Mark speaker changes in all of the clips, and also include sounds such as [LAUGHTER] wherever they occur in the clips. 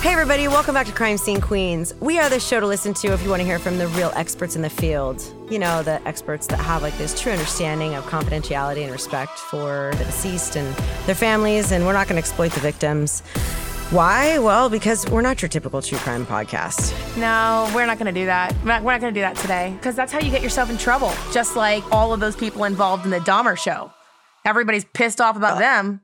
Speaker 1: Hey, everybody, welcome back to Crime Scene Queens. We are the show to listen to if you want to hear from the real experts in the field. You know, the experts that have like this true understanding of confidentiality and respect for the deceased and their families, and we're not going to exploit the victims. Why? Well, because we're not your typical true crime podcast.
Speaker 2: No, we're not going to do that. We're not, not going to do that today because that's how you get yourself in trouble. Just like all of those people involved in the Dahmer show. Everybody's pissed off about uh, them.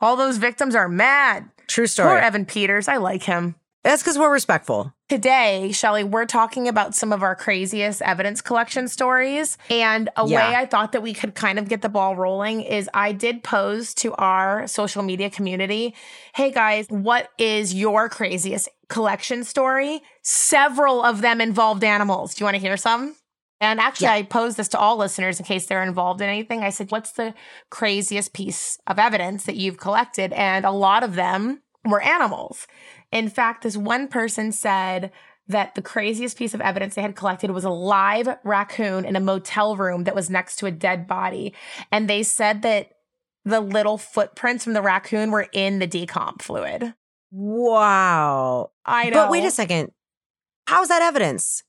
Speaker 2: All those victims are mad.
Speaker 1: True story.
Speaker 2: Poor Evan Peters. I like him.
Speaker 1: That's because we're respectful.
Speaker 2: Today, Shelly, we're talking about some of our craziest evidence collection stories. And a
Speaker 1: Yeah.
Speaker 2: way I thought that we could kind of get the ball rolling is I did pose to our social media community hey guys, what is your craziest collection story? Several of them involved animals. Do you want to hear some? And actually,
Speaker 1: Yeah.
Speaker 2: I posed this to all listeners in case they're involved in anything. I said, What's the craziest piece of evidence that you've collected? And a lot of them were animals. In fact, this one person said that the craziest piece of evidence they had collected was a live raccoon in a motel room that was next to a dead body. And they said that the little footprints from the raccoon were in the decomp fluid.
Speaker 1: Wow.
Speaker 2: I know.
Speaker 1: But wait a second. How's that evidence?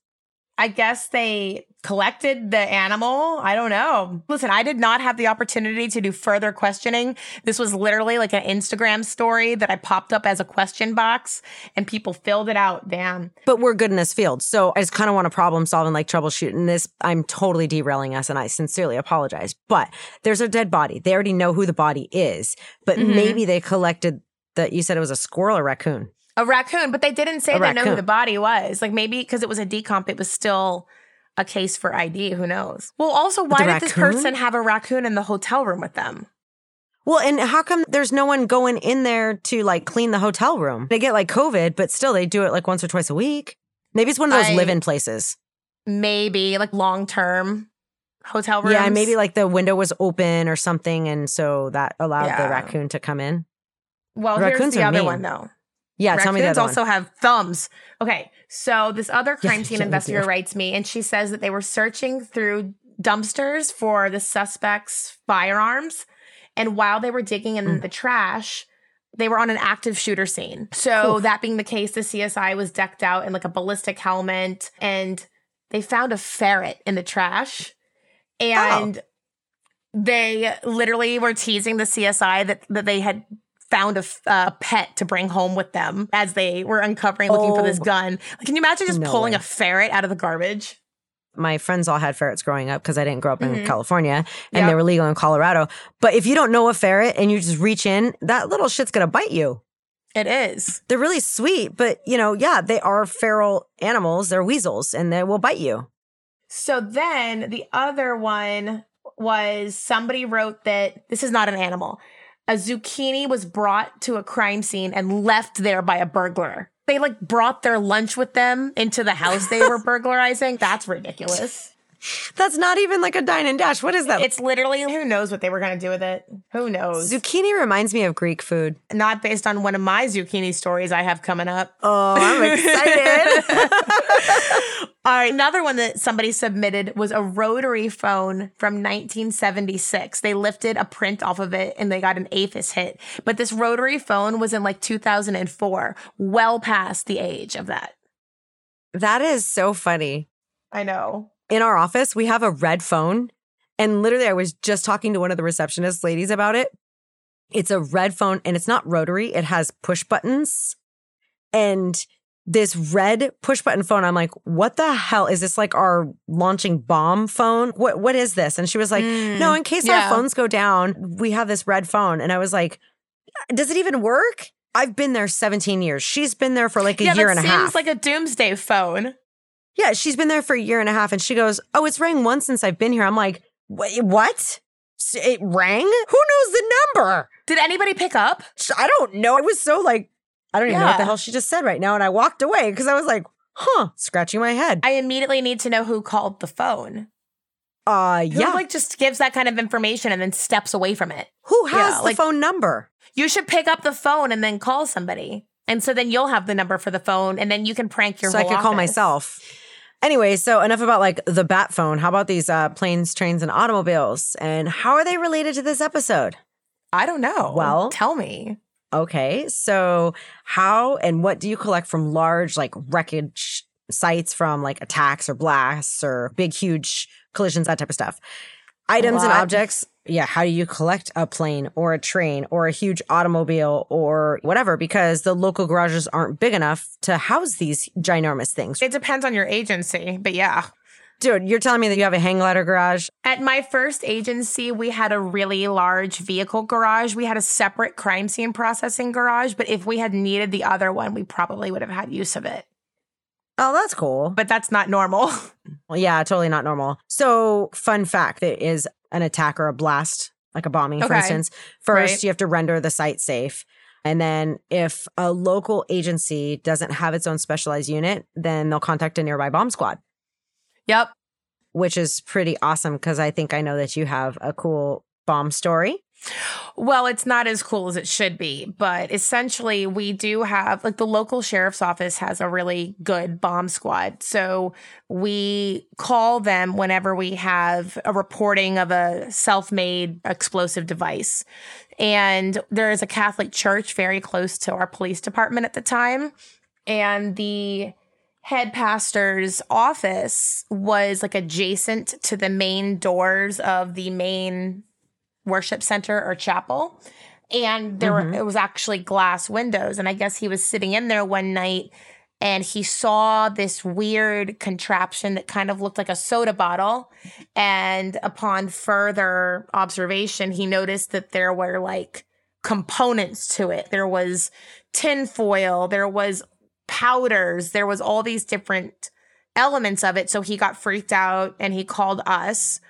Speaker 2: I guess they collected the animal. I don't know. Listen, I did not have the opportunity to do further questioning. This was literally like an Instagram story that I popped up as a question box and people filled it out. Damn.
Speaker 1: But we're good in this field. So I just kind of want to problem solve and like troubleshoot. this, I'm totally derailing us and I sincerely apologize. But there's a dead body. They already know who the body is. But
Speaker 2: Mhm.
Speaker 1: maybe they collected that you said it was a squirrel or raccoon.
Speaker 2: A raccoon, but they didn't say
Speaker 1: A
Speaker 2: they know who the body was. Like maybe because it was a decomp, it was still a case for ID. Who knows? Well, also, why did this person have a raccoon in the hotel room with them?
Speaker 1: Well, and how come there's no one going in there to like clean the hotel room? They get like COVID, but still they do it like once or twice a week. Maybe it's one of those
Speaker 2: I-
Speaker 1: live in places.
Speaker 2: Maybe like long term hotel rooms.
Speaker 1: Yeah, maybe like the window was open or something. And so that allowed
Speaker 2: Yeah.
Speaker 1: the raccoon to come in.
Speaker 2: Well, here's the other
Speaker 1: mean.
Speaker 2: one though.
Speaker 1: Yeah, tell me
Speaker 2: Raccoons also have thumbs. Okay, so this other crime scene investigator
Speaker 1: do.
Speaker 2: writes me, and she says that they were searching through dumpsters for the suspect's firearms, and while they were digging in
Speaker 1: Mm.
Speaker 2: the trash. They were on an active shooter scene. So,
Speaker 1: Oof.
Speaker 2: that being the case, the CSI was decked out in like a ballistic helmet and they found a ferret in the trash.
Speaker 1: Oh.
Speaker 2: And they literally were teasing the CSI that, that they had found a pet to bring home with them as they were uncovering looking for this
Speaker 1: Oh.
Speaker 2: gun. Like, can you imagine just
Speaker 1: No
Speaker 2: pulling
Speaker 1: way.
Speaker 2: a ferret out of the garbage?
Speaker 1: my friends all had ferrets growing up because I didn't grow up in
Speaker 2: Mhm.
Speaker 1: California and
Speaker 2: Yep.
Speaker 1: they were legal in Colorado. But if you don't know a ferret and you just reach in, that little shit's gonna bite you.
Speaker 2: It is.
Speaker 1: They're really sweet, but you know, yeah, they are feral animals. They're weasels and they will bite you.
Speaker 2: So then the other one was somebody wrote that this is not an animal. A zucchini was brought to a crime scene and left there by a burglar. They like brought their lunch with them into the house they were [LAUGHS] burglarizing. That's ridiculous.
Speaker 1: That's not even like a dine and dash. What is that?
Speaker 2: It's literally who knows what they were going to do with it. Who knows?
Speaker 1: Zucchini reminds me of Greek food.
Speaker 2: Not based on one of my zucchini stories I have coming up.
Speaker 1: Oh, I'm excited. [LAUGHS] [LAUGHS]
Speaker 2: All right, another one that somebody submitted was a rotary phone from 1976. They lifted a print off of it and they got an AFIS hit. But this rotary phone was in like 2004, well past the age of that.
Speaker 1: that is so funny.
Speaker 2: I know.
Speaker 1: In our office, we have a red phone. And literally, I was just talking to one of the receptionist ladies about it. It's a red phone and it's not rotary, it has push buttons. And this red push button phone, I'm like, what the hell is this like our launching bomb phone? What what is this? And she was like,
Speaker 2: Mm,
Speaker 1: no, in case
Speaker 2: yeah.
Speaker 1: our phones go down, we have this red phone. And I was like, does it even work? I've been there 17 years. She's been there for like a
Speaker 2: yeah,
Speaker 1: year and a half.
Speaker 2: It seems like a doomsday phone.
Speaker 1: Yeah, she's been there for a year and a half, and she goes, "Oh, it's rang once since I've been here." I'm like, "Wait, what? It rang? Who knows the number?
Speaker 2: Did anybody pick up?
Speaker 1: I don't know." I was so like, I don't even know what the hell she just said right now, and I walked away because I was like, "Huh," scratching my head.
Speaker 2: I immediately need to know who called the phone.
Speaker 1: uh,
Speaker 2: Who
Speaker 1: yeah.
Speaker 2: like just gives that kind of information and then steps away from it.
Speaker 1: Who has
Speaker 2: yeah,
Speaker 1: the
Speaker 2: like-
Speaker 1: phone number?
Speaker 2: You should pick up the phone and then call somebody. And so then you'll have the number for the phone and then you can prank your
Speaker 1: so I could call myself. Anyway, so enough about like the bat phone. How about these uh, planes, trains, and automobiles? And how are they related to this episode?
Speaker 2: I don't know.
Speaker 1: Well-
Speaker 2: tell me.
Speaker 1: Okay. So, how and what do you collect from large, like wreckage sites from like attacks or blasts or big, huge collisions, that type of stuff? Items and objects. Yeah. How do you collect a plane or a train or a huge automobile or whatever? Because the local garages aren't big enough to house these ginormous things.
Speaker 2: It depends on your agency, but yeah.
Speaker 1: Dude, you're telling me that you have a hang glider garage?
Speaker 2: At my first agency, we had a really large vehicle garage. We had a separate crime scene processing garage, but if we had needed the other one, we probably would have had use of it.
Speaker 1: Oh, that's cool.
Speaker 2: But that's not normal. [LAUGHS]
Speaker 1: Well, yeah, totally not normal. So, fun fact it is an attack or a blast, like a bombing, for instance. First,
Speaker 2: Right.
Speaker 1: you have to render the site safe. And then, if a local agency doesn't have its own specialized unit, then they'll contact a nearby bomb squad,
Speaker 2: yep.
Speaker 1: which is pretty awesome because I think I know that you have a cool bomb story.
Speaker 2: Well, it's not as cool as it should be, but essentially, we do have like the local sheriff's office has a really good bomb squad. So we call them whenever we have a reporting of a self made explosive device. And there is a Catholic church very close to our police department at the time. And the head pastor's office was like adjacent to the main doors of the main worship center or chapel. And there were, mm-hmm. it was actually glass windows. And i guess he was sitting in there one night and he saw this weird contraption that kind of looked like a soda bottle. And upon further observation he noticed that there were like components to it. There was tin foil. There was powders. There was all these different elements of it. So he got freaked out and he called us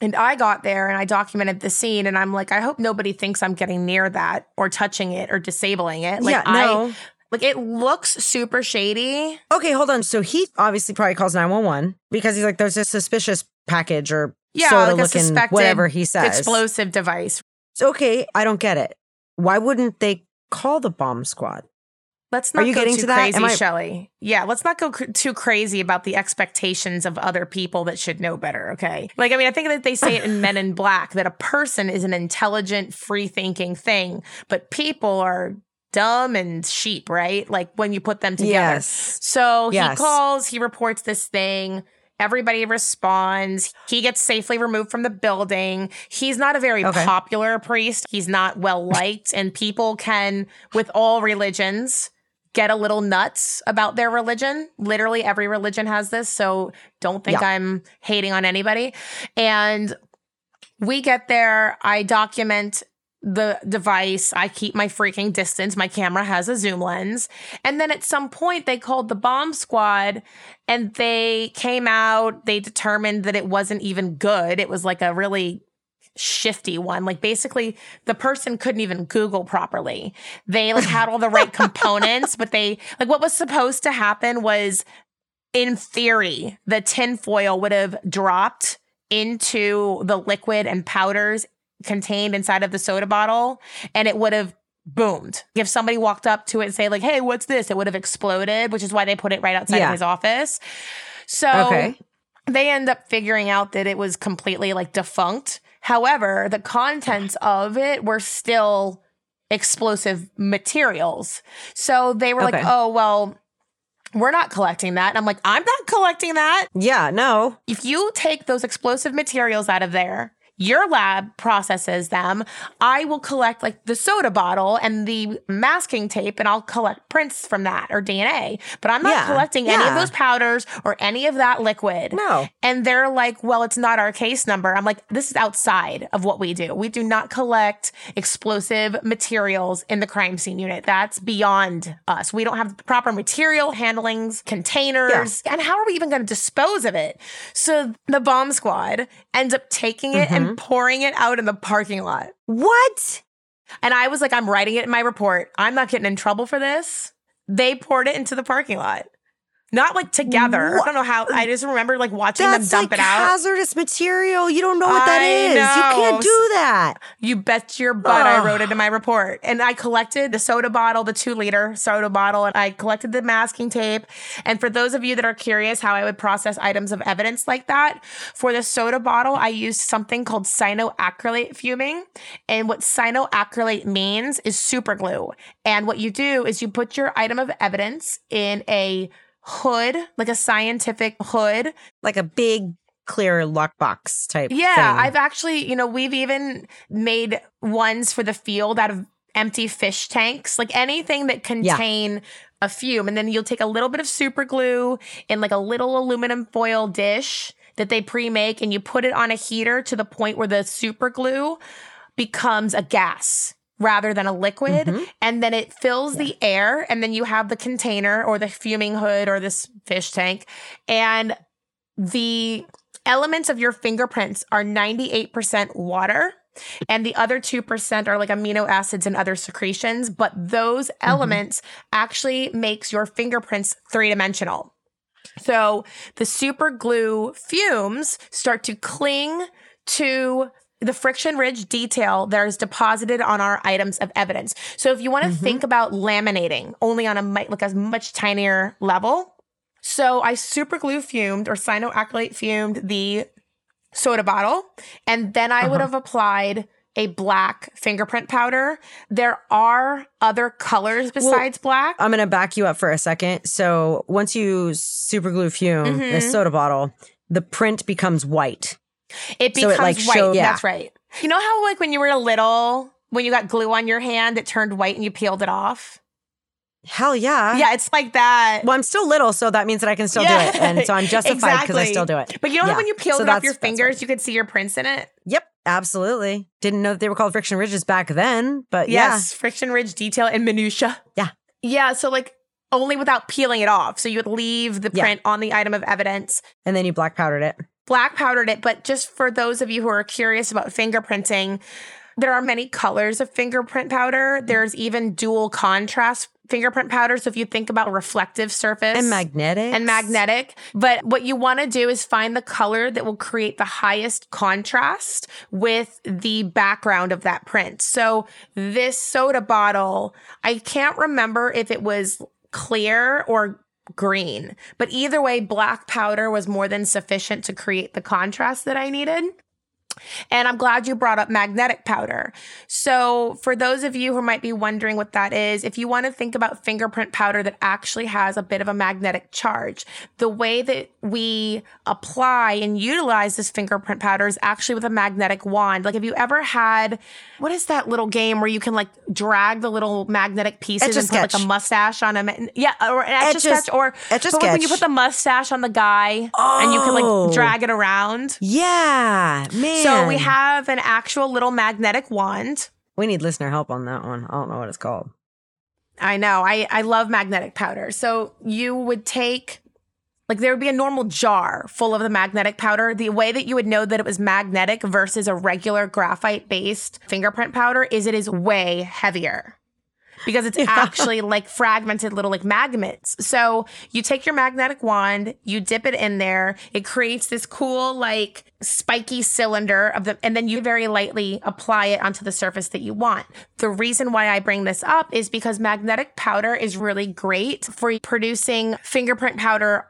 Speaker 2: and I got there and I documented the scene and I'm like, I hope nobody thinks I'm getting near that or touching it or disabling it. Like
Speaker 1: yeah,
Speaker 2: I
Speaker 1: no.
Speaker 2: like it looks super shady.
Speaker 1: Okay, hold on. So, he obviously probably calls 911 because he's like, there's a suspicious package or
Speaker 2: Yeah,
Speaker 1: soda
Speaker 2: like
Speaker 1: looking
Speaker 2: suspected
Speaker 1: whatever he says.
Speaker 2: Explosive device.
Speaker 1: So, okay, I don't get it. Why wouldn't they call the bomb squad?
Speaker 2: Let's
Speaker 1: Are
Speaker 2: not
Speaker 1: you
Speaker 2: go
Speaker 1: getting
Speaker 2: too
Speaker 1: to that?
Speaker 2: crazy,
Speaker 1: I-
Speaker 2: Shelly. Yeah, let's not go cr- too crazy about the expectations of other people that should know better, okay? Like, I mean, I think that they say it in Men in Black that a person is an intelligent, free thinking thing, but people are dumb and sheep, right? Like when you put them together.
Speaker 1: Yes.
Speaker 2: So
Speaker 1: Yes.
Speaker 2: he calls, he reports this thing. Everybody responds. He gets safely removed from the building. He's not a very
Speaker 1: Okay.
Speaker 2: popular priest. He's not well liked, and people can, with all religions, get a little nuts about their religion. Literally, every religion has this. So don't think
Speaker 1: Yeah.
Speaker 2: I'm hating on anybody. And we get there. I document the device. I keep my freaking distance. My camera has a zoom lens. And then at some point, they called the bomb squad and they came out. They determined that it wasn't even good. It was like a really shifty one. Like basically the person couldn't even Google properly. They like had all the right components, but they like what was supposed to happen was in theory, the tinfoil would have dropped into the liquid and powders contained inside of the soda bottle and it would have boomed. If somebody walked up to it and say like, "Hey, what's this?" it would have exploded, which is why they put it right outside
Speaker 1: Yeah.
Speaker 2: of his office. So
Speaker 1: Okay.
Speaker 2: they end up figuring out that it was completely like defunct. However, the contents of it were still explosive materials. So they were like, "Oh, well, we're not collecting that." And I'm like, "I'm not collecting that."
Speaker 1: Yeah, no.
Speaker 2: if you take those explosive materials out of there, your lab processes them. I will collect like the soda bottle and the masking tape and I'll collect prints from that or DNA. But I'm not
Speaker 1: Yeah,
Speaker 2: collecting any of those powders or any of that liquid.
Speaker 1: No.
Speaker 2: And they're like, well, it's not our case number. I'm like, this is outside of what we do. We do not collect explosive materials in the crime scene unit. That's beyond us. We don't have proper material handlings, containers. And how are we even going to dispose of it? So the bomb squad ends up taking it and mm-hmm. Mm-hmm. pouring it out in the parking lot.
Speaker 1: What?
Speaker 2: And I was like, I'm writing it in my report. I'm not getting in trouble for this. They poured it into the parking lot. Not like together. I don't know how. I just remember like watching
Speaker 1: That's
Speaker 2: them dump
Speaker 1: like
Speaker 2: it out.
Speaker 1: That's hazardous material. You don't know what that
Speaker 2: I
Speaker 1: is. You can't do that.
Speaker 2: You bet your butt I wrote it in my report. And I collected the soda bottle, the two liter soda bottle, and I collected the masking tape. And for those of you that are curious how I would process items of evidence like that, for the soda bottle, I used something called cyanoacrylate fuming. And what cyanoacrylate means is super glue. And what you do is you put your item of evidence in a hood, like a scientific hood
Speaker 1: Like a big clear lockbox type.
Speaker 2: yeah,
Speaker 1: thing.
Speaker 2: I've actually, you know, we've even made ones for the field out of empty fish tanks, like anything that contain a fume. And then you'll take a little bit of super glue in like a little aluminum foil dish that they pre-make and you put it on a heater to the point where the super glue becomes a gas rather than a liquid
Speaker 1: Mhm.
Speaker 2: and then it fills the air and then you have the container or the fuming hood or this fish tank and the elements of your fingerprints are 98% water and the other 2% are like amino acids and other secretions but those elements actually makes your fingerprints three-dimensional. So the super glue fumes start to cling to the friction ridge detail that is deposited on our items of evidence. So if you want to
Speaker 1: Mhm.
Speaker 2: think about laminating only on a like a much tinier level, so I super glue fumed or cyanoacrylate fumed the soda bottle, and then I would
Speaker 1: Uh-huh.
Speaker 2: have applied a black fingerprint powder. There are other colors besides black.
Speaker 1: I'm going to back you up for a second. So once you super glue fume
Speaker 2: Mhm.
Speaker 1: this soda bottle, the print becomes white.
Speaker 2: It
Speaker 1: So
Speaker 2: becomes
Speaker 1: it, like,
Speaker 2: white.
Speaker 1: show- yeah.
Speaker 2: That's right. You know how like when you were little, when you got glue on your hand, it turned white and you peeled it off?
Speaker 1: Hell yeah.
Speaker 2: yeah, it's like that.
Speaker 1: Well, I'm still little, so that means that I can still
Speaker 2: Yeah.
Speaker 1: do it. And so I'm [LAUGHS] justified because I
Speaker 2: Exactly.
Speaker 1: still do it.
Speaker 2: But you know
Speaker 1: Yeah.
Speaker 2: when you peeled
Speaker 1: So
Speaker 2: it off your fingers, you could see your prints in it?
Speaker 1: Yep, absolutely. Didn't know that they were called friction ridges back then, but yeah.
Speaker 2: Yes, friction ridge detail and minutia.
Speaker 1: Yeah.
Speaker 2: Yeah, so like only without peeling it off. So you would leave the print on the item of evidence.
Speaker 1: And then you black powdered it.
Speaker 2: Black powdered it, but just for those of you who are curious about fingerprinting, there are many colors of fingerprint powder. There's even dual contrast fingerprint powder. So if you think about reflective surface
Speaker 1: And magnetic.
Speaker 2: and magnetic, but what you want to do is find the color that will create the highest contrast with the background of that print. So this soda bottle, I can't remember if it was clear or green, but either way, black powder was more than sufficient to create the contrast that I needed. And I'm glad you brought up magnetic powder. So, for those of you who might be wondering what that is, if you want to think about fingerprint powder that actually has a bit of a magnetic charge, the way that we apply and utilize this fingerprint powder is actually with a magnetic wand. Like, have you ever had what is that little game where you can like drag the little magnetic pieces and put like
Speaker 1: Etch-a-sketch.
Speaker 2: mustache on them? Yeah, or an etch a sketch, or
Speaker 1: Etch-a-sketch.
Speaker 2: when you put the mustache on the guy and you can
Speaker 1: Oh.
Speaker 2: like drag oh. it around.
Speaker 1: Yeah, man.
Speaker 2: So we have an actual little magnetic wand.
Speaker 1: we need listener help on that one. I don't know what it's called.
Speaker 2: I know. I I love magnetic powder. So you would take like there would be a normal jar full of the magnetic powder. The way that you would know that it was magnetic versus a regular graphite based fingerprint powder is it is way heavier. Because it's [LAUGHS] actually like fragmented little like magnets. So you take your magnetic wand, you dip it in there, it creates this cool like spiky cylinder of the and then you very lightly apply it onto the surface that you want. The reason why I bring this up is because magnetic powder is really great for producing fingerprint powder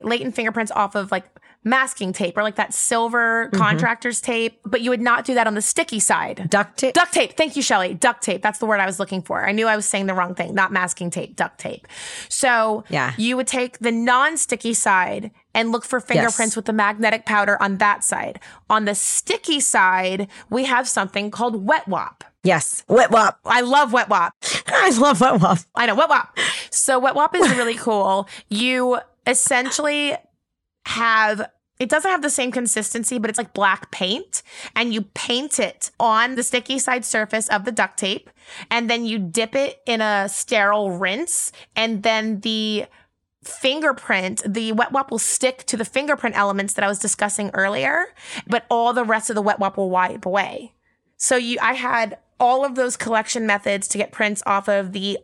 Speaker 2: latent fingerprints off of like masking tape or like that silver mm-hmm. contractor's tape, but you would not do that on the sticky side.
Speaker 1: Duct tape.
Speaker 2: Duct tape. Thank you, Shelly. Duct tape. That's the word I was looking for. I knew I was saying the wrong thing, not masking tape, duct tape. So
Speaker 1: Yeah.
Speaker 2: you would take the non sticky side and look for fingerprints
Speaker 1: Yes.
Speaker 2: with the magnetic powder on that side. On the sticky side, we have something called wet wop.
Speaker 1: yes, wet wop.
Speaker 2: I love wet wop. [LAUGHS]
Speaker 1: I love wet wop.
Speaker 2: I know, wet wop. So wet wop is really [LAUGHS] cool. You essentially have it doesn't have the same consistency, but it's like black paint. And you paint it on the sticky side surface of the duct tape. And then you dip it in a sterile rinse. And then the fingerprint, the wet wop will stick to the fingerprint elements that I was discussing earlier, but all the rest of the wet wop will wipe away. So you I had all of those collection methods to get prints off of the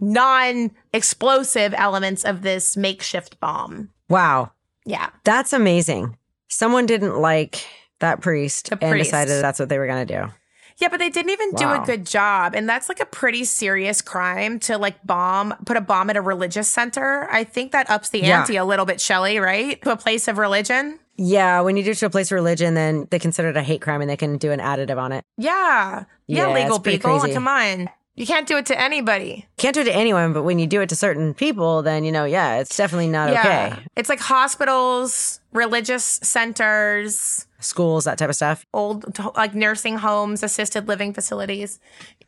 Speaker 2: non explosive elements of this makeshift bomb.
Speaker 1: Wow.
Speaker 2: Yeah.
Speaker 1: That's amazing. Someone didn't like that priest
Speaker 2: The
Speaker 1: and
Speaker 2: priest.
Speaker 1: decided that's what they were going to do.
Speaker 2: Yeah, but they didn't even do a good job. And that's like a pretty serious crime to like bomb, put a bomb at a religious center. I think that ups the
Speaker 1: Yeah.
Speaker 2: ante a little bit, Shelly, right? To a place of religion.
Speaker 1: Yeah, when you do it to a place of religion, then they consider it a hate crime and they can do an additive on it.
Speaker 2: Yeah. Yeah,
Speaker 1: Yeah,
Speaker 2: legal people.
Speaker 1: crazy.
Speaker 2: Come on. You can't do it to anybody.
Speaker 1: Can't do it to anyone, but when you do it to certain people, then you know, yeah, it's definitely not
Speaker 2: yeah.
Speaker 1: okay.
Speaker 2: It's like hospitals, religious centers,
Speaker 1: Schools, that type of stuff.
Speaker 2: old like nursing homes, assisted living facilities,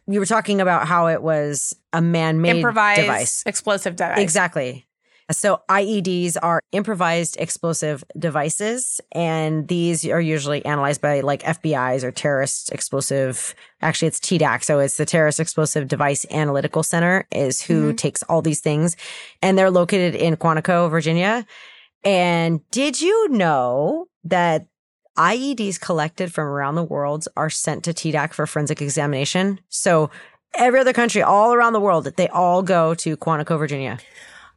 Speaker 1: You were talking about how it was a man-made
Speaker 2: improvised
Speaker 1: device.
Speaker 2: explosive device.
Speaker 1: Exactly. So IEDs are improvised explosive devices, and these are usually analyzed by like FBI's or terrorist explosive. Actually, it's TEDAC, so it's the Terrorist Explosive Device Analytical Center, is who mm-hmm. takes all these things, and they're located in Quantico, Virginia. And did you know that IEDs collected from around the world are sent to TEDAC for forensic examination? So every other country all around the world, they all go to Quantico, Virginia.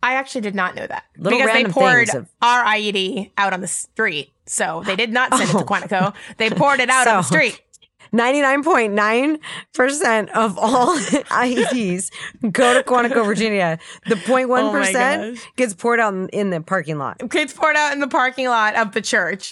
Speaker 2: I actually did not know that
Speaker 1: Little
Speaker 2: because they poured
Speaker 1: of-
Speaker 2: our IED out on the street. So they did not send it to
Speaker 1: Oh.
Speaker 2: Quantico. They poured it out on the [LAUGHS] street.
Speaker 1: 99.9% of all [LAUGHS] IEDs go to Quantico, Virginia. The 0.1%
Speaker 2: Oh
Speaker 1: gets poured out in, the parking lot.
Speaker 2: Kids poured out in the parking lot of the church.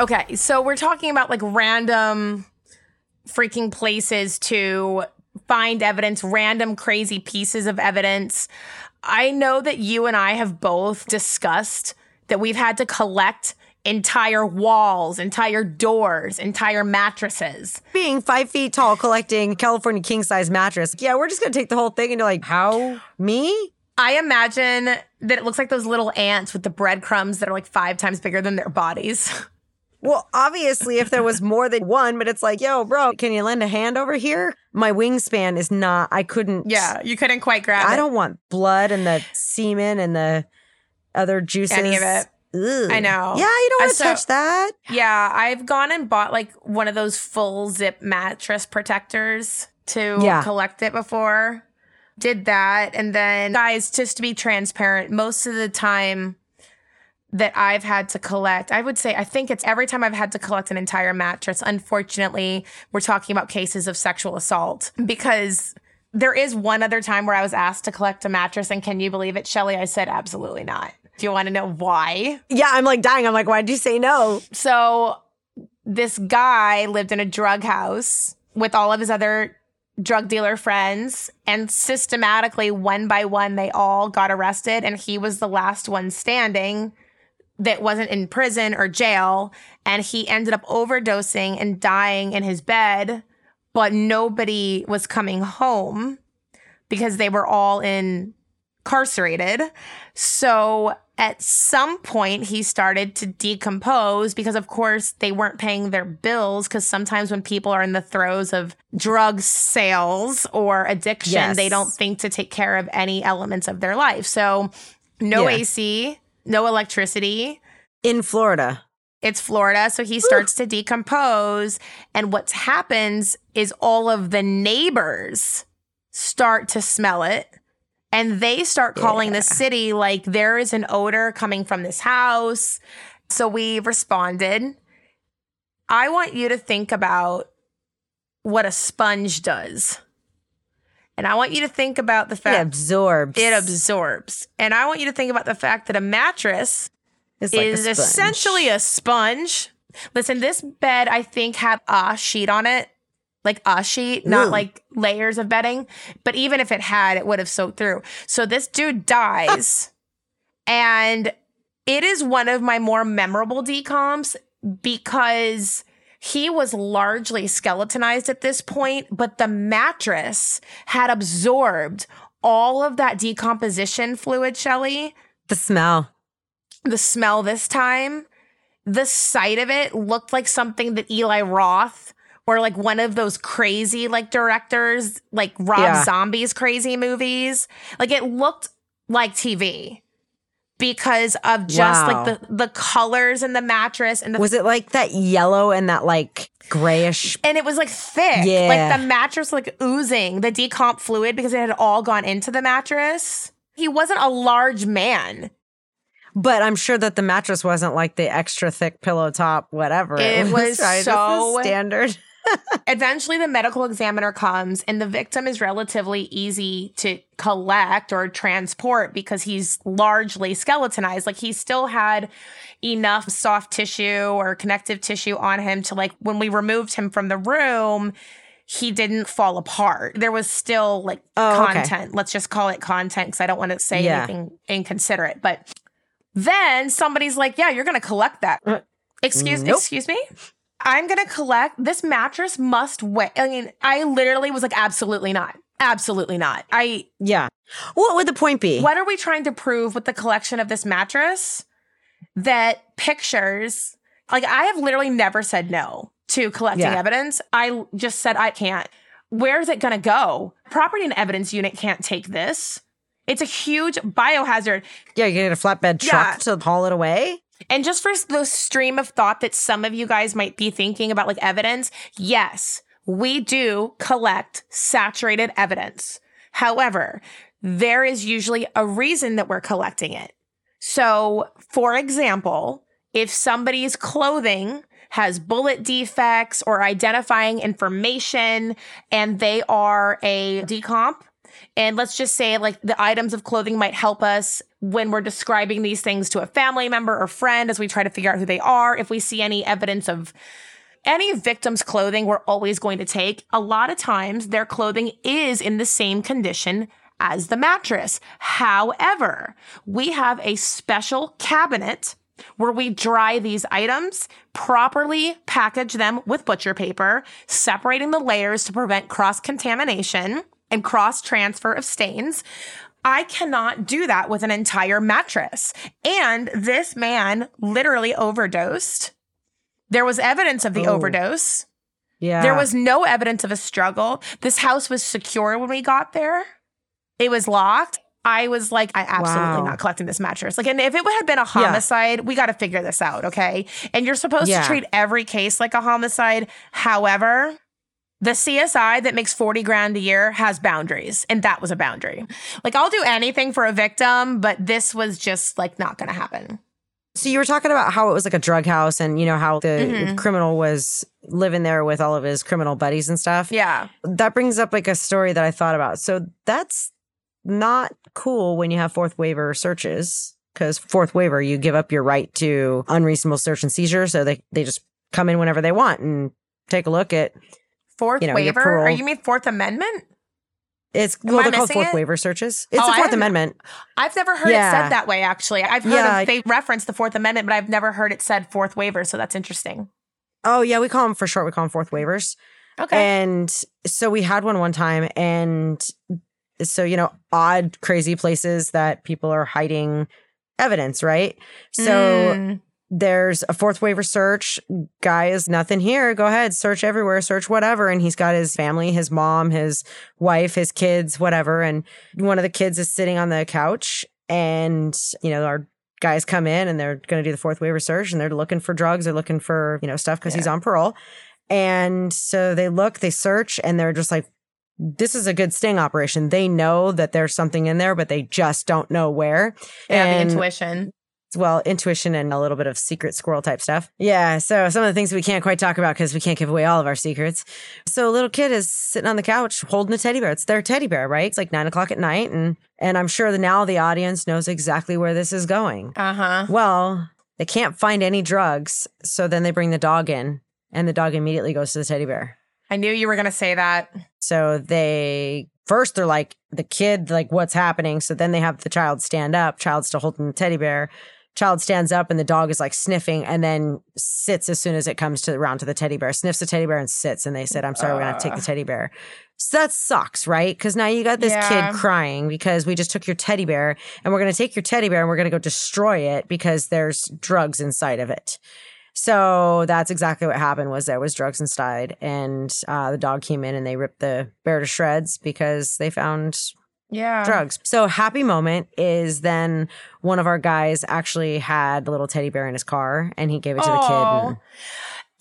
Speaker 2: Okay, so we're talking about like random freaking places to find evidence, random crazy pieces of evidence. I know that you and I have both discussed that we've had to collect entire walls, entire doors, entire mattresses.
Speaker 1: Being five feet tall, collecting California king size mattress. Yeah, we're just to take the whole thing and you're like, how? Me?
Speaker 2: I imagine that it looks like those little ants with the breadcrumbs that are like five times bigger than their bodies. [LAUGHS]
Speaker 1: Well, obviously, if there was more than one, but it's like, yo, bro, can you lend a hand over here? My wingspan is not, I couldn't.
Speaker 2: yeah, you couldn't quite grab it.
Speaker 1: I
Speaker 2: it.
Speaker 1: don't want blood and the semen and the other juices.
Speaker 2: Any of it. I know.
Speaker 1: Yeah, you don't want to
Speaker 2: so-
Speaker 1: touch that.
Speaker 2: Yeah, I've gone and bought like one of those full zip mattress protectors to
Speaker 1: Yeah.
Speaker 2: collect it before. Did that. And then, guys, just to be transparent, most of the time that I've had to collect, I would say, I think it's every time I've had to collect an entire mattress. Unfortunately, we're talking about cases of sexual assault because there is one other time where I was asked to collect a mattress. And can you believe it, Shelly? I said, absolutely not. Do you want to know why?
Speaker 1: Yeah, I'm like dying. I'm like, why'd you say no?
Speaker 2: So this guy lived in a drug house with all of his other drug dealer friends and systematically one by one they all got arrested and he was the last one standing that wasn't in prison or jail and he ended up overdosing and dying in his bed but nobody was coming home because they were all incarcerated so at some point, he started to decompose because, of course, they weren't paying their bills. Because sometimes when people are in the throes of drug sales or addiction,
Speaker 1: Yes.
Speaker 2: they don't think to take care of any elements of their life. So, no
Speaker 1: Yeah.
Speaker 2: AC, no electricity.
Speaker 1: In Florida.
Speaker 2: It's Florida, so he starts to decompose. And what happens is all of the neighbors start to smell it. And they start calling the city like there is an odor coming from this house. So we responded. I want you to think about what a sponge does. And I want you to think about the fact It
Speaker 1: absorbs.
Speaker 2: it absorbs. And I want you to think about the fact that a mattress
Speaker 1: like
Speaker 2: is
Speaker 1: sponge.
Speaker 2: essentially a sponge. Listen, this bed I think had a sheet on it, like a sheet, not
Speaker 1: Ooh.
Speaker 2: like layers of bedding. But even if it had, it would have soaked through. So this dude dies, and it is one of my more memorable decoms because he was largely skeletonized at this point, but the mattress had absorbed all of that decomposition fluid, Shelly.
Speaker 1: The smell.
Speaker 2: The smell this time, the sight of it looked like something that Eli Roth or like one of those crazy like directors, like Rob
Speaker 1: Yeah.
Speaker 2: Zombie's crazy movies. Like it looked like TV because of just
Speaker 1: Wow.
Speaker 2: like the the colors and the mattress and the
Speaker 1: Was it like that yellow and that like grayish?
Speaker 2: and it was like thick.
Speaker 1: Yeah.
Speaker 2: Like the mattress like oozing the decomp fluid because it had all gone into the mattress. He wasn't a large man.
Speaker 1: But I'm sure that the mattress wasn't like the extra thick pillow top, whatever.
Speaker 2: It was
Speaker 1: right? This is
Speaker 2: so-
Speaker 1: standard.
Speaker 2: Eventually the medical examiner comes and the victim is relatively easy to collect or transport because he's largely skeletonized. Like he still had enough soft tissue or connective tissue on him to like when we removed him from the room, he didn't fall apart. There was still like
Speaker 1: Oh, okay.
Speaker 2: content. Let's just call it content because I don't want to say
Speaker 1: Yeah.
Speaker 2: anything inconsiderate. But then somebody's like, "Yeah, you're going to collect that."
Speaker 1: Uh,
Speaker 2: excuse
Speaker 1: nope.
Speaker 2: excuse me. I'm going to collect this mattress must weigh. I mean, I literally was like, "Absolutely not. Absolutely not." I
Speaker 1: Yeah. What would the point be?
Speaker 2: what are we trying to prove with the collection of this mattress? That pictures, like I have literally never said no to collecting
Speaker 1: Yeah.
Speaker 2: evidence. I just said I can't. Where's it going to go? Property and evidence unit can't take this. It's a huge biohazard.
Speaker 1: Yeah, you get a flatbed truck to haul it away.
Speaker 2: And just for the stream of thought that some of you guys might be thinking about like evidence, yes, we do collect saturated evidence. However, there is usually a reason that we're collecting it. So, for example, if somebody's clothing has bullet defects or identifying information and they are a decomp, and let's just say, like, the items of clothing might help us when we're describing these things to a family member or friend as we try to figure out who they are. If we see any evidence of any victim's clothing, we're always going to take. A lot of times, their clothing is in the same condition as the mattress. However, we have a special cabinet where we dry these items, properly package them with butcher paper, separating the layers to prevent cross contamination and cross transfer of stains. I cannot do that with an entire mattress. And this man literally overdosed. There was evidence of the
Speaker 1: Oh.
Speaker 2: overdose.
Speaker 1: Yeah.
Speaker 2: There was no evidence of a struggle. This house was secure when we got there. It was locked. I was like, I absolutely
Speaker 1: Wow.
Speaker 2: not collecting this mattress. Like, and if it had been a homicide, we got to figure this out, okay? And you're supposed
Speaker 1: Yeah.
Speaker 2: to treat every case like a homicide. However, the CSI that makes 40 grand a year has boundaries, and that was a boundary. Like, I'll do anything for a victim, but this was just like not going to happen.
Speaker 1: So you were talking about how it was like a drug house and you know how the
Speaker 2: Mhm.
Speaker 1: criminal was living there with all of his criminal buddies and stuff.
Speaker 2: Yeah.
Speaker 1: That brings up like a story that I thought about. So that's not cool when you have fourth waiver searches because fourth waiver you give up your right to unreasonable search and seizure so they they just come in whenever they want and take a look at
Speaker 2: Fourth
Speaker 1: You know,
Speaker 2: waiver? Or
Speaker 1: parole-
Speaker 2: you mean Fourth Amendment?
Speaker 1: it's well they're called fourth
Speaker 2: it?
Speaker 1: waiver searches. It's
Speaker 2: Oh,
Speaker 1: the Fourth Amendment.
Speaker 2: I've never heard it said that way, actually. I've heard
Speaker 1: Yeah.
Speaker 2: of, they reference the Fourth Amendment, but I've never heard it said fourth waiver. So that's interesting.
Speaker 1: Oh yeah, we call them for short. We call them fourth waivers.
Speaker 2: Okay.
Speaker 1: And so we had one one time, and so you know, odd, crazy places that people are hiding evidence, right? So
Speaker 2: Mm.
Speaker 1: There's a fourth waiver search. Guy is nothing here. Go ahead, search everywhere, search whatever. And he's got his family, his mom, his wife, his kids, whatever. And one of the kids is sitting on the couch, and you know, our guys come in and they're going to do the fourth waiver search, and they're looking for drugs, they're looking for you know stuff because he's on parole. And so they look, they search, and they're just like, this is a good sting operation. They know that there's something in there, but they just don't know where.
Speaker 2: yeah,
Speaker 1: and
Speaker 2: the intuition.
Speaker 1: Well, intuition and a little bit of secret squirrel type stuff. Yeah. So some of the things we can't quite talk about because we can't give away all of our secrets. So a little kid is sitting on the couch holding a teddy bear. It's their teddy bear, right? It's like nine o'clock at night. And and I'm sure that now the audience knows exactly where this is going.
Speaker 2: Uh huh.
Speaker 1: Well, they can't find any drugs. So then they bring the dog in and the dog immediately goes to the teddy bear.
Speaker 2: I knew you were going to say that.
Speaker 1: So they first they're like the kid, like what's happening. So then they have the child stand up, child still holding the teddy bear. Child stands up and the dog is like sniffing and then sits as soon as it comes to around to the teddy bear, sniffs the teddy bear and sits. And they said, I'm sorry, we're gonna have to take the teddy bear. So that sucks, right? Because now you got this
Speaker 2: Yeah.
Speaker 1: kid crying because we just took your teddy bear and we're gonna take your teddy bear and we're gonna go destroy it because there's drugs inside of it. So that's exactly what happened was there was drugs inside and uh, the dog came in and they ripped the bear to shreds because they found
Speaker 2: Yeah.
Speaker 1: drugs. So happy moment is then one of our guys actually had the little teddy bear in his car and he gave it to the kid.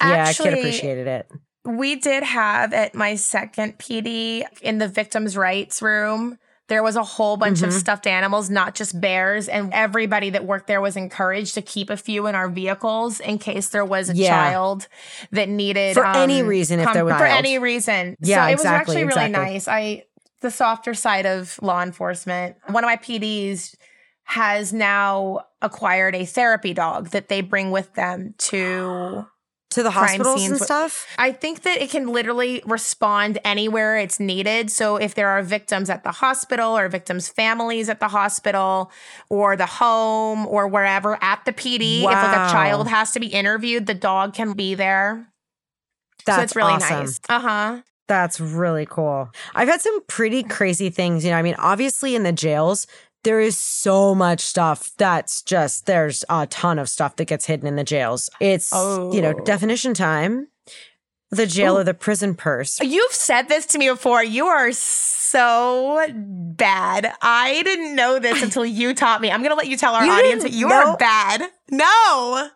Speaker 1: And, yeah,
Speaker 2: Actually,
Speaker 1: kid appreciated it.
Speaker 2: We did have at my second PD in the victims' rights room. There was a whole bunch of
Speaker 1: Mhm.
Speaker 2: stuffed animals, not just bears, and everybody that worked there was encouraged to keep a few in our vehicles in case there was a
Speaker 1: Yeah.
Speaker 2: child that needed
Speaker 1: For any
Speaker 2: um,
Speaker 1: reason, if there was
Speaker 2: for
Speaker 1: child.
Speaker 2: any reason.
Speaker 1: Yeah,
Speaker 2: so it was actually really
Speaker 1: exactly.
Speaker 2: nice. I the softer side of law enforcement. One of my PDs has now acquired a therapy dog that they bring with them to
Speaker 1: To the
Speaker 2: crime
Speaker 1: hospitals
Speaker 2: scenes
Speaker 1: and stuff.
Speaker 2: I think that it can literally respond anywhere it's needed. So if there are victims at the hospital or victims' families at the hospital or the home or wherever at the PD, if like a child has to be interviewed, the dog can be there.
Speaker 1: That's
Speaker 2: so it's really
Speaker 1: awesome.
Speaker 2: nice. Uh-huh.
Speaker 1: That's really cool. I've had some pretty crazy things. You know, I mean, obviously in the jails, there is so much stuff that's just, there's a ton of stuff that gets hidden in the jails. It's, you know,
Speaker 2: Oh.
Speaker 1: definition time. The jail or the prison purse.
Speaker 2: You've said this to me before. You are so bad. I didn't know this [SIGHS] until you taught me. I'm going to let you tell our
Speaker 1: You
Speaker 2: audience that you
Speaker 1: know-
Speaker 2: are bad. No.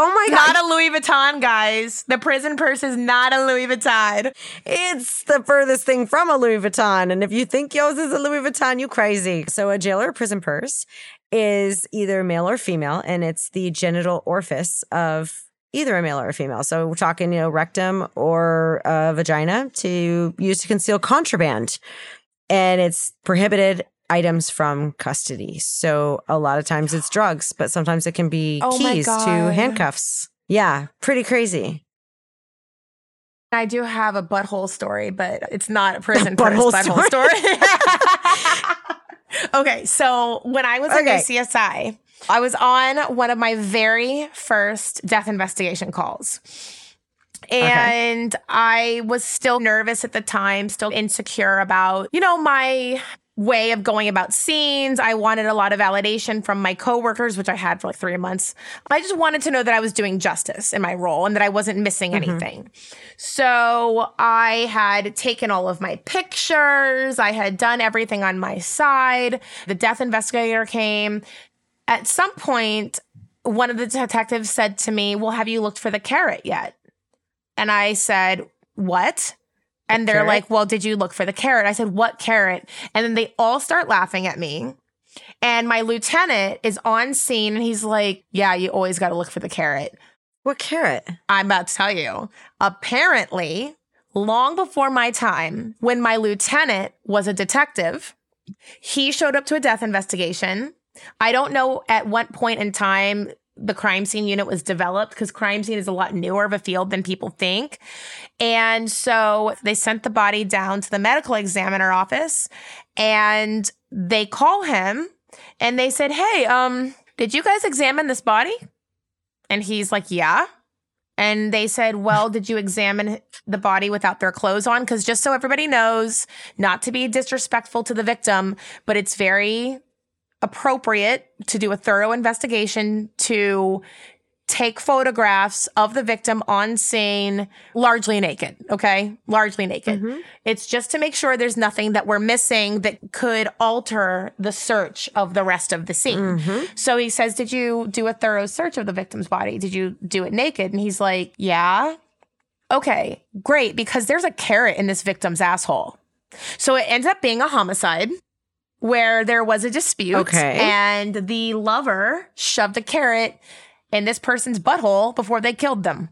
Speaker 1: Oh my God.
Speaker 2: Not a Louis Vuitton, guys. The prison purse is not a Louis Vuitton.
Speaker 1: It's the furthest thing from a Louis Vuitton. And if you think yours is a Louis Vuitton, you crazy. So a jail or prison purse is either male or female, and it's the genital orifice of either a male or a female. So we're talking, you know, rectum or a vagina to use to conceal contraband. And it's prohibited items from custody. So a lot of times it's drugs, but sometimes it can be
Speaker 2: Oh
Speaker 1: keys to handcuffs. Yeah, pretty crazy.
Speaker 2: I do have a butthole story, but it's not a prison [LAUGHS]
Speaker 1: Butthole
Speaker 2: butthole story. [LAUGHS] okay, so when I was
Speaker 1: Okay.
Speaker 2: in CSI, I was on one of my very first death investigation calls. And I was still nervous at the time, still insecure about, you know, my way of going about scenes. I wanted a lot of validation from my coworkers, which I had for like three months. I just wanted to know that I was doing justice in my role and that I wasn't missing mm-hmm. anything. So I had taken all of my pictures. I had done everything on my side. The death investigator came. At some point, one of the detectives said to me, Well, have you looked for the carrot yet? And I said, What? And they're
Speaker 1: carrot?
Speaker 2: like, Well, did you look for the carrot? I said, What carrot? And then they all start laughing at me. And my lieutenant is on scene and he's like, Yeah, you always got to look for the carrot.
Speaker 1: What carrot?
Speaker 2: I'm about to tell you. Apparently, long before my time, when my lieutenant was a detective, he showed up to a death investigation. I don't know at what point in time the crime scene unit was developed because crime scene is a lot newer of a field than people think. And so they sent the body down to the medical examiner office and they call him and they said, Hey, um, did you guys examine this body? And he's like, Yeah. And they said, Well, did you examine the body without their clothes on? Because just so everybody knows, not to be disrespectful to the victim, but it's very appropriate to do a thorough investigation to take photographs of the victim on scene largely naked okay? Largely naked. Mm-hmm. It's just to make sure there's nothing that we're missing that could alter the search of the rest of the scene. Mm-hmm. So he says did you do a thorough search of the victim's body? Did you do it naked? And he's like yeah. Okay great because there's a carrot in this victim's asshole. So it ends up being a homicide where there was a dispute
Speaker 1: Okay.
Speaker 2: and the lover shoved a carrot in this person's butthole before they killed them.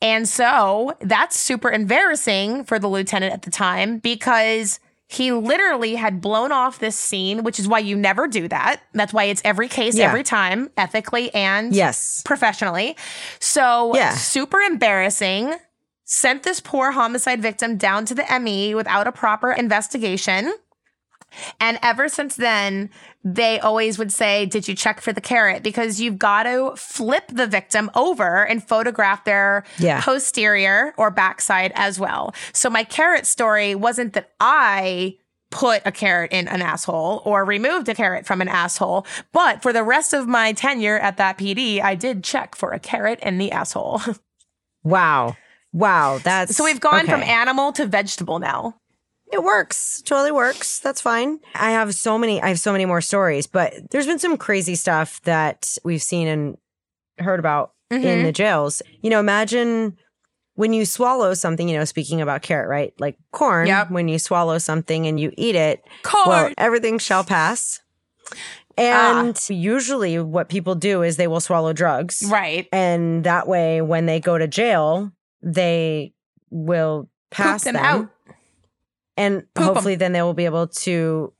Speaker 2: And so that's super embarrassing for the lieutenant at the time because he literally had blown off this scene, which is why you never do that. That's why it's every case,
Speaker 1: Yeah.
Speaker 2: every time, ethically and
Speaker 1: Yes.
Speaker 2: professionally. So
Speaker 1: Yeah.
Speaker 2: super embarrassing. Sent this poor homicide victim down to the ME without a proper investigation. And ever since then, they always would say, Did you check for the carrot? Because you've got to flip the victim over and photograph their
Speaker 1: Yeah.
Speaker 2: posterior or backside as well. So my carrot story wasn't that I put a carrot in an asshole or removed a carrot from an asshole, but for the rest of my tenure at that PD, I did check for a carrot in the asshole. [LAUGHS]
Speaker 1: Wow. Wow. That's
Speaker 2: so we've gone from animal to vegetable now.
Speaker 1: It works. Totally works. That's fine. I have so many I have so many more stories, but there's been some crazy stuff that we've seen and heard about in
Speaker 2: Mhm.
Speaker 1: the jails. You know, imagine when you swallow something, you know, speaking about carrot, right? Like corn,
Speaker 2: Yep.
Speaker 1: when you swallow something and you eat it,
Speaker 2: Corn.
Speaker 1: well, everything shall pass. And usually what people do is they will swallow drugs.
Speaker 2: right.
Speaker 1: And that way when they go to jail, they will pass
Speaker 2: Poop them,
Speaker 1: them
Speaker 2: out.
Speaker 1: And
Speaker 2: Poop 'em.
Speaker 1: hopefully then they will be able to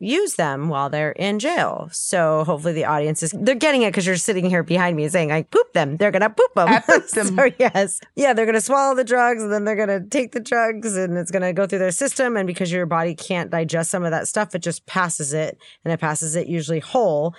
Speaker 1: use them while they're in jail. So hopefully the audience is they're getting it because you're sitting here behind me saying I poop them. They're gonna poop them.
Speaker 2: I poop [LAUGHS] them.
Speaker 1: so yes, yeah, they're gonna swallow the drugs and then they're gonna take the drugs and it's gonna go through their system. And because your body can't digest some of that stuff, it just passes it and it passes it usually whole.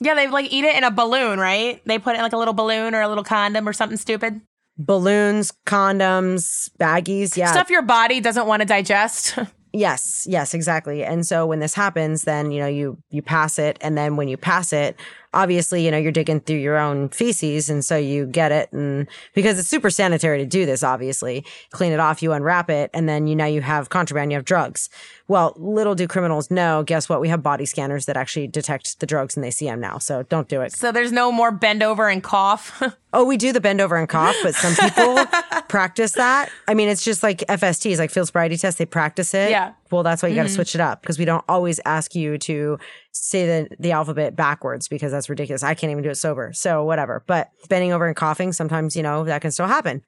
Speaker 2: Yeah, they like eat it in a balloon, right? They put it in like a little balloon or a little condom or something stupid.
Speaker 1: Balloons, condoms, baggies, yeah,
Speaker 2: Stuff your body doesn't want to digest. [LAUGHS]
Speaker 1: Yes, yes, exactly. And so when this happens, then you know you you pass it, and then when you pass it, obviously you know you're digging through your own feces, and so you get it, and because it's super sanitary to do this, obviously clean it off, you unwrap it, and then you now you have contraband, you have drugs. Well, little do criminals know. Guess what? We have body scanners that actually detect the drugs, and they see them now. So don't do it.
Speaker 2: so there's no more bend over and cough. [LAUGHS]
Speaker 1: Oh, we do the bend over and cough, but some people [LAUGHS] practice that. I mean, it's just like FSTs, like field sobriety test. They practice it.
Speaker 2: Yeah.
Speaker 1: Well, that's why you got to mm-hmm. switch it up because we don't always ask you to say the the alphabet backwards because that's ridiculous. I can't even do it sober. So whatever. But bending over and coughing, sometimes you know that can still happen.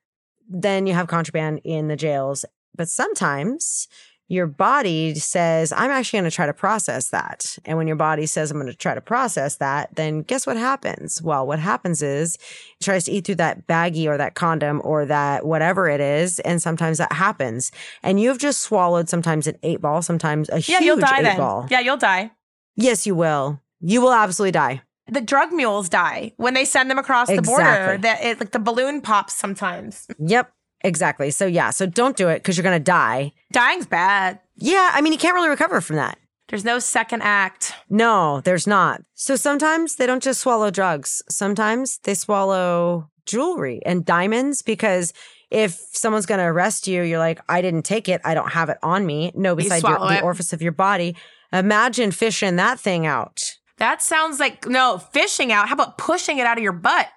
Speaker 1: Then you have contraband in the jails, but sometimes your body says, I'm actually going to try to process that. And when your body says, I'm going to try to process that, then guess what happens? Well, what happens is it tries to eat through that baggie or that condom or that whatever it is. And sometimes that happens. And you've just swallowed sometimes an eight ball, sometimes a
Speaker 2: yeah,
Speaker 1: huge
Speaker 2: you'll die
Speaker 1: eight
Speaker 2: then.
Speaker 1: ball.
Speaker 2: Yeah, you'll die.
Speaker 1: Yes, you will. You will absolutely die.
Speaker 2: The drug mules die when they send them across the border.
Speaker 1: Exactly.
Speaker 2: That it like the balloon pops sometimes.
Speaker 1: Yep, exactly. So, yeah, so don't do it because you're going to die.
Speaker 2: Dying's bad.
Speaker 1: Yeah, I mean, you can't really recover from that.
Speaker 2: There's no second act.
Speaker 1: No, there's not. So sometimes they don't just swallow drugs. Sometimes they swallow jewelry and diamonds because if someone's going to arrest you, you're like, I didn't take it. I don't have it on me. No, beside your, the
Speaker 2: it.
Speaker 1: orifice of your body. Imagine fishing that thing out.
Speaker 2: That sounds like no fishing out. How about pushing it out of your butt?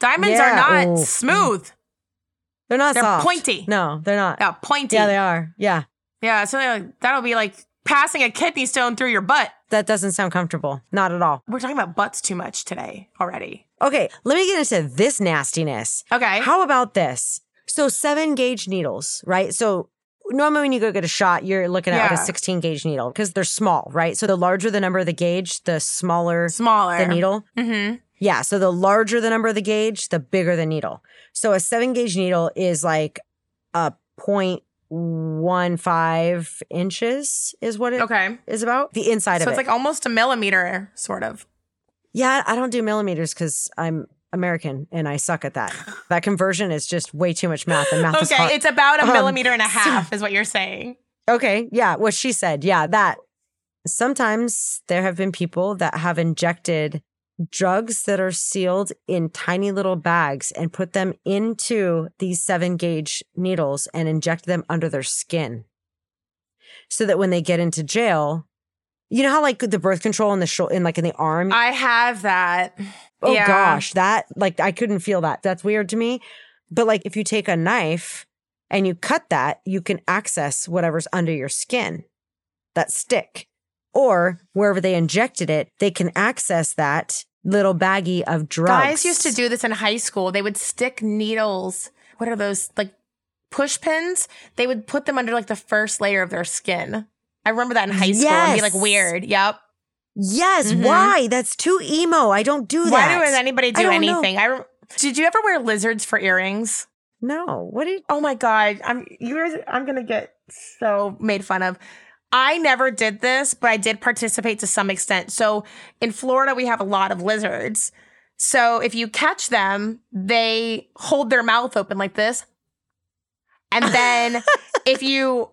Speaker 2: Diamonds
Speaker 1: Yeah,
Speaker 2: are not
Speaker 1: ooh.
Speaker 2: smooth.
Speaker 1: They're not
Speaker 2: They're
Speaker 1: soft.
Speaker 2: pointy.
Speaker 1: No, they're not.
Speaker 2: Yeah, pointy.
Speaker 1: Yeah, they are. Yeah.
Speaker 2: Yeah, so like, that'll be like passing a kidney stone through your butt.
Speaker 1: That doesn't sound comfortable. Not at all.
Speaker 2: We're talking about butts too much today already.
Speaker 1: Okay, let me get into this nastiness.
Speaker 2: Okay.
Speaker 1: How about this? So seven gauge needles, right? So normally when you go get a shot, you're looking at like a 16 gauge needle because they're small, right? So the larger the number of the gauge, the smaller
Speaker 2: Smaller.
Speaker 1: the needle.
Speaker 2: Mm-hmm.
Speaker 1: Yeah. So the larger the number of the gauge, the bigger the needle. So a seven gauge needle is like a point one five inches is what it
Speaker 2: Okay.
Speaker 1: is about. The inside
Speaker 2: So
Speaker 1: of
Speaker 2: it's like almost a millimeter, sort of.
Speaker 1: yeah, I don't do millimeters because I'm American and I suck at that. That conversion is just way too much math and math is hard.
Speaker 2: Okay, it's about a
Speaker 1: Um,
Speaker 2: millimeter and a half, is what you're saying.
Speaker 1: Okay. Yeah. What she said. Yeah. That sometimes there have been people that have injected drugs that are sealed in tiny little bags and put them into these seven gauge needles and inject them under their skin so that when they get into jail, you know how like the birth control in the shoulder, in like in the arm.
Speaker 2: I have that.
Speaker 1: Oh
Speaker 2: yeah.
Speaker 1: gosh, that like I couldn't feel that. That's weird to me. But like if you take a knife and you cut that, you can access whatever's under your skin, that stick. Or wherever they injected it, they can access that little baggie of drugs.
Speaker 2: Guys used to do this in high school. They would stick needles. What are those like push pins? They would put them under like the first layer of their skin. I remember that in high school and be like weird. Yep.
Speaker 1: Yes,
Speaker 2: Mhm.
Speaker 1: why? That's too emo. I don't do that.
Speaker 2: Why does anybody
Speaker 1: I
Speaker 2: do
Speaker 1: know.
Speaker 2: anything? I rem- did you ever wear lizards for earrings?
Speaker 1: No. What do you
Speaker 2: Oh my god, I'm you're I'm gonna get so made fun of. I never did this, but I did participate to some extent. So in Florida, we have a lot of lizards. So if you catch them, they hold their mouth open like this. And then [LAUGHS] if you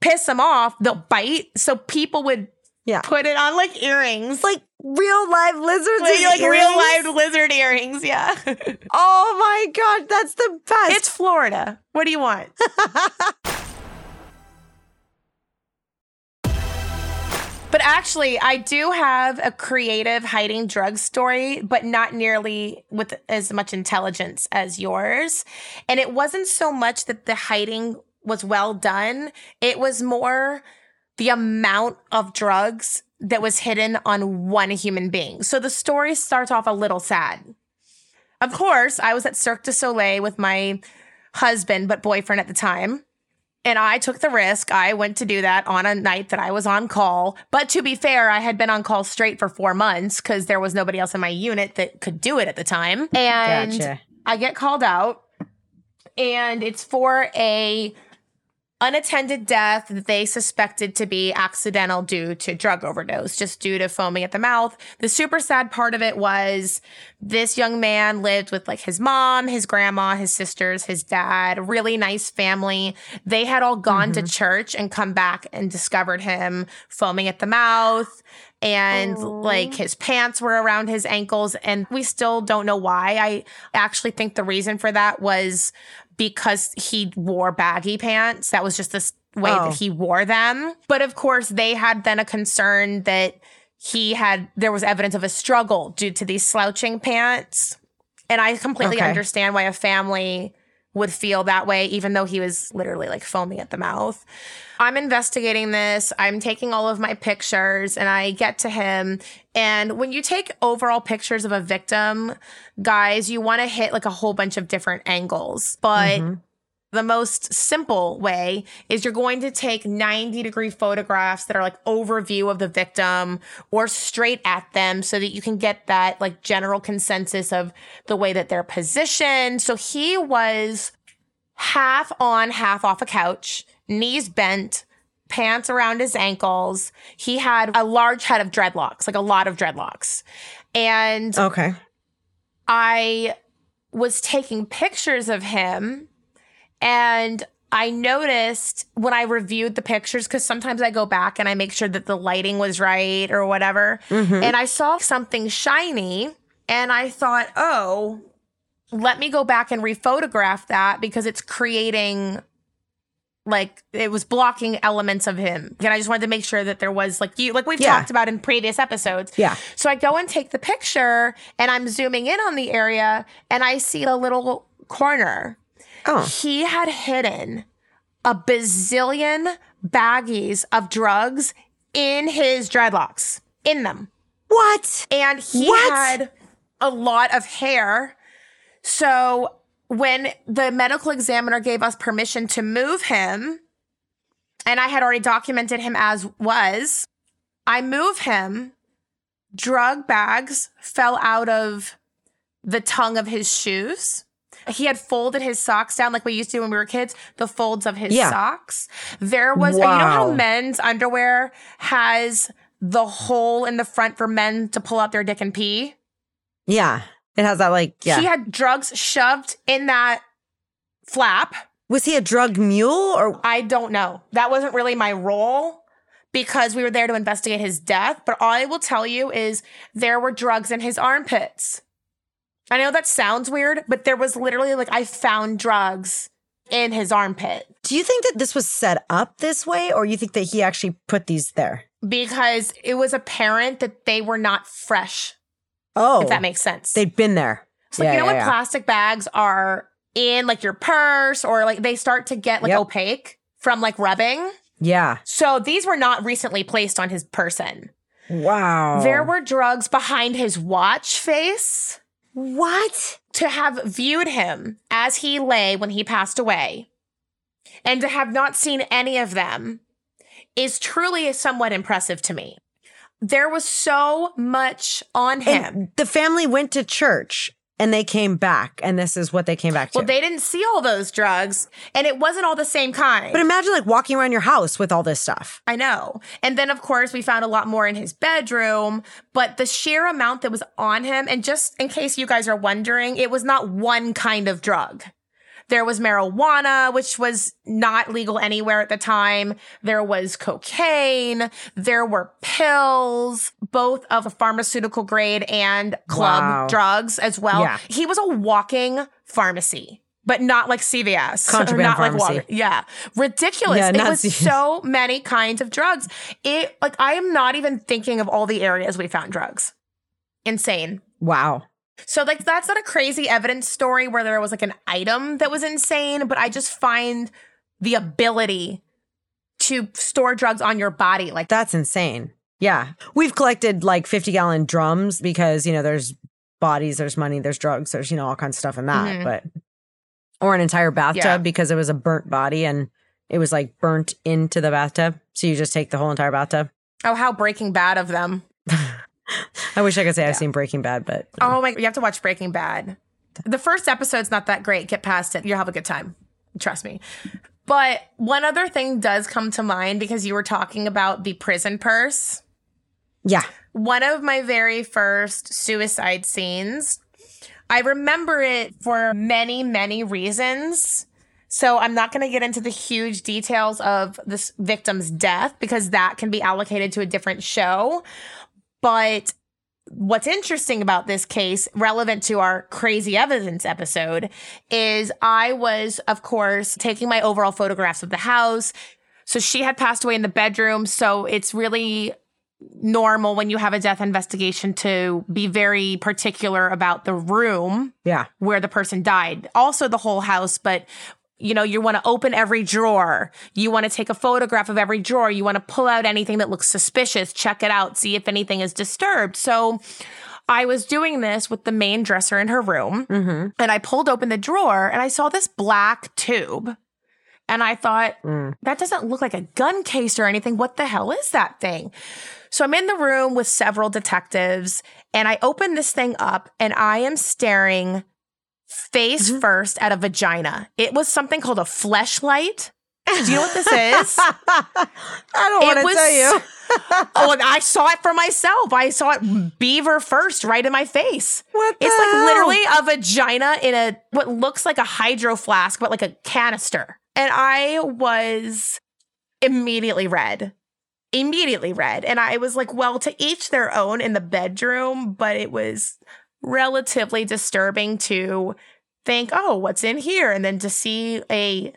Speaker 2: piss them off, they'll bite. So people would
Speaker 1: Yeah.
Speaker 2: put it on like earrings.
Speaker 1: Like real live lizards.
Speaker 2: Like, like real live lizard earrings. Yeah. [LAUGHS]
Speaker 1: Oh my god, that's the best.
Speaker 2: it's Florida. What do you want? [LAUGHS] But actually, I do have a creative hiding drug story, but not nearly with as much intelligence as yours. And it wasn't so much that the hiding was well done, it was more the amount of drugs that was hidden on one human being. So the story starts off a little sad. Of course, I was at Cirque du Soleil with my husband, but boyfriend at the time. And I took the risk. I went to do that on a night that I was on call. But to be fair, I had been on call straight for four months because there was nobody else in my unit that could do it at the time. And
Speaker 1: Gotcha.
Speaker 2: I get called out, and it's for a unattended death that they suspected to be accidental due to drug overdose, just due to foaming at the mouth. The super sad part of it was this young man lived with like his mom, his grandma, his sisters, his dad, really nice family. They had all gone to mm-hmm. church and come back and discovered him foaming at the mouth and like his pants were around his ankles and we still don't know why. I actually think the reason for that was because he wore baggy pants. That was just this way
Speaker 1: Oh.
Speaker 2: that he wore them. But of course, they had then a concern that he had there was evidence of a struggle due to these slouching pants. And I completely
Speaker 1: Okay.
Speaker 2: understand why a family would feel that way, even though he was literally like foaming at the mouth. I'm investigating this. I'm taking all of my pictures and I get to him. And when you take overall pictures of a victim, guys, you want to hit like a whole bunch of different angles. But mm-hmm. the most simple way is you're going to take 90 degree photographs that are like overview of the victim or straight at them so that you can get that like general consensus of the way that they're positioned. So he was half on, half off a couch, knees bent, pants around his ankles. He had a large head of dreadlocks, like a lot of dreadlocks. And
Speaker 1: Okay.
Speaker 2: I was taking pictures of him and I noticed when I reviewed the pictures, because sometimes I go back and I make sure that the lighting was right or whatever. Mm-hmm. And I saw something shiny and I thought, oh, let me go back and rephotograph that because it's creating like it was blocking elements of him. And I just wanted to make sure that there was like you like we've
Speaker 1: Yeah.
Speaker 2: talked about in previous episodes.
Speaker 1: Yeah.
Speaker 2: So I go and take the picture and I'm zooming in on the area and I see a little corner.
Speaker 1: Oh.
Speaker 2: He had hidden a bazillion baggies of drugs in his dreadlocks, in them.
Speaker 1: What?
Speaker 2: And he
Speaker 1: What?
Speaker 2: had a lot of hair. So when the medical examiner gave us permission to move him, and I had already documented him as was, I move him. Drug bags fell out of the tongue of his shoes. He had folded his socks down like we used to when we were kids, the folds of his
Speaker 1: Yeah.
Speaker 2: socks. There was, wow. you know how men's underwear has the hole in the front for men to pull out their dick and pee?
Speaker 1: Yeah. It has that like yeah.
Speaker 2: He had drugs shoved in that flap.
Speaker 1: was he a drug mule or
Speaker 2: I don't know. That wasn't really my role because we were there to investigate his death. But all I will tell you is there were drugs in his armpits. I know that sounds weird, but there was literally like I found drugs in his armpit
Speaker 1: do you think that this was set up this way or you think that he actually put these there?
Speaker 2: because it was apparent that they were not fresh,
Speaker 1: Oh.
Speaker 2: if that makes sense.
Speaker 1: they'd been there.
Speaker 2: So
Speaker 1: Yeah,
Speaker 2: you know
Speaker 1: yeah,
Speaker 2: when
Speaker 1: yeah.
Speaker 2: plastic bags are in like your purse or like they start to get like
Speaker 1: Yep.
Speaker 2: opaque from like rubbing.
Speaker 1: Yeah.
Speaker 2: So these were not recently placed on his person.
Speaker 1: Wow.
Speaker 2: There were drugs behind his watch face
Speaker 1: What?
Speaker 2: to have viewed him as he lay when he passed away and to have not seen any of them is truly somewhat impressive to me. There was so much on him.
Speaker 1: And the family went to church and they came back, and this is what they came back to.
Speaker 2: Well, they didn't see all those drugs, and it wasn't all the same kind.
Speaker 1: but imagine like walking around your house with all this stuff.
Speaker 2: I know. And then, of course, we found a lot more in his bedroom, but the sheer amount that was on him, and just in case you guys are wondering, it was not one kind of drug. There was marijuana, which was not legal anywhere at the time. There was cocaine. There were pills, both of a pharmaceutical grade and club
Speaker 1: Wow.
Speaker 2: drugs as well.
Speaker 1: Yeah.
Speaker 2: He was a walking pharmacy. But not like CVS.
Speaker 1: Contraband
Speaker 2: not like
Speaker 1: pharmacy.
Speaker 2: Walgreens. Yeah. Ridiculous.
Speaker 1: Yeah,
Speaker 2: it was
Speaker 1: CVS.
Speaker 2: so many kinds of drugs. It like I am not even thinking of all the areas we found drugs. Insane.
Speaker 1: Wow.
Speaker 2: So like that's not a crazy evidence story where there was like an item that was insane, but I just find the ability to store drugs on your body like
Speaker 1: That's insane. Yeah. We've collected like 50 gallon drums because, you know, there's bodies, there's money, there's drugs, there's, you know, all kinds of stuff in that.
Speaker 2: Mhm.
Speaker 1: But, or an entire bathtub
Speaker 2: Yeah.
Speaker 1: because it was a burnt body and it was like burnt into the bathtub. So you just take the whole entire bathtub.
Speaker 2: oh how breaking bad of them. [LAUGHS] [LAUGHS]
Speaker 1: I wish I could say I've seen Breaking Bad, but
Speaker 2: Oh my you have to watch Breaking Bad. The first episode's not that great. Get past it. You'll have a good time. Trust me. But one other thing does come to mind because you were talking about the prison purse.
Speaker 1: yeah.
Speaker 2: one of my very first suicide scenes. I remember it for many, many reasons. So I'm not going to get into the huge details of this victim's death because that can be allocated to a different show. But what's interesting about this case, relevant to our crazy evidence episode, is I was, of course, taking my overall photographs of the house. So she had passed away in the bedroom. So it's really normal when you have a death investigation to be very particular about the room
Speaker 1: Yeah.
Speaker 2: where the person died. Also the whole house, but you know, you want to open every drawer. You want to take a photograph of every drawer. You want to pull out anything that looks suspicious, check it out, see if anything is disturbed. So I was doing this with the main dresser in her room,
Speaker 1: Mm-hmm.
Speaker 2: and I pulled open the drawer and I saw this black tube. And I thought,
Speaker 1: Mm.
Speaker 2: that doesn't look like a gun case or anything. What the hell is that thing? So I'm in the room with several detectives and I open this thing up and I am staring face
Speaker 1: Mm-hmm.
Speaker 2: first at a vagina. It was something called a fleshlight. Do you know what this is? [LAUGHS]
Speaker 1: I don't want to tell you.
Speaker 2: oh, I saw it for myself. I saw it beaver first right in my face.
Speaker 1: What the
Speaker 2: It's like
Speaker 1: hell?
Speaker 2: literally a vagina in a what looks like a hydro flask, but like a canister. And I was immediately red. Immediately red. And I was like, well, to each their own in the bedroom, but it was relatively disturbing to think, oh, what's in here? And then to see a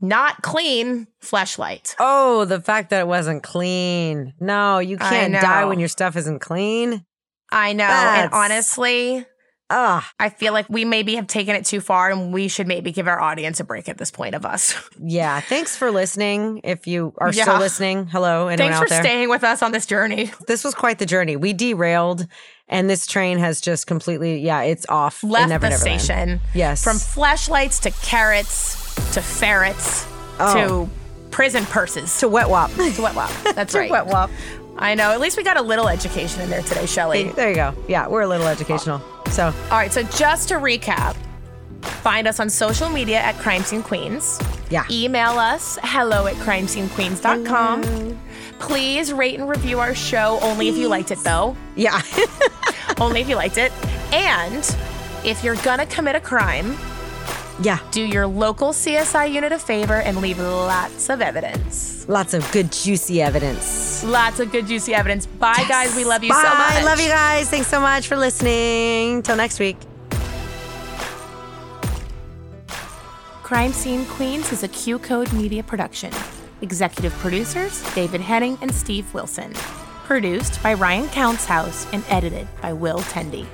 Speaker 2: not clean fleshlight.
Speaker 1: Oh, the fact that it wasn't clean. No, you can't die when your stuff isn't clean.
Speaker 2: I know.
Speaker 1: That's-
Speaker 2: And honestly,
Speaker 1: Ah,
Speaker 2: I feel like we maybe have taken it too far and we should maybe give our audience a break at this point of us. [LAUGHS]
Speaker 1: yeah. Thanks for listening. If you are
Speaker 2: Yeah.
Speaker 1: still listening, hello, anyone
Speaker 2: Thanks
Speaker 1: out
Speaker 2: for staying with us on this journey.
Speaker 1: this was quite the journey. We derailed, and this train has just completely, yeah, it's off.
Speaker 2: Left
Speaker 1: never,
Speaker 2: the station.
Speaker 1: Yes.
Speaker 2: From flashlights to carrots to ferrets
Speaker 1: Oh.
Speaker 2: to prison purses
Speaker 1: to wet wop. [LAUGHS]
Speaker 2: to wet wop. That's right.
Speaker 1: wet wop.
Speaker 2: I know. At least we got a little education in there today, Shelly.
Speaker 1: There you go. Yeah, we're a little educational. So
Speaker 2: All right. So just to recap, find us on social media at Crime Scene Queens.
Speaker 1: yeah,
Speaker 2: Email us hello at crimescenequeens.com. Please rate and review our show only if you liked it, though.
Speaker 1: yeah, [LAUGHS]
Speaker 2: only if you liked it. And if you're gonna commit a crime,
Speaker 1: yeah.
Speaker 2: do your local CSI unit a favor and leave lots of evidence.
Speaker 1: Lots of good juicy evidence.
Speaker 2: Lots of good, juicy evidence. Bye, guys. We love you
Speaker 1: Bye.
Speaker 2: so much.
Speaker 1: Love you guys. Thanks so much for listening. Till next week.
Speaker 2: Crime Scene Queens is a QCODE Media production. Executive producers David Henning and Steve Wilson. Produced by Ryan Countshouse and edited by Will Tendy.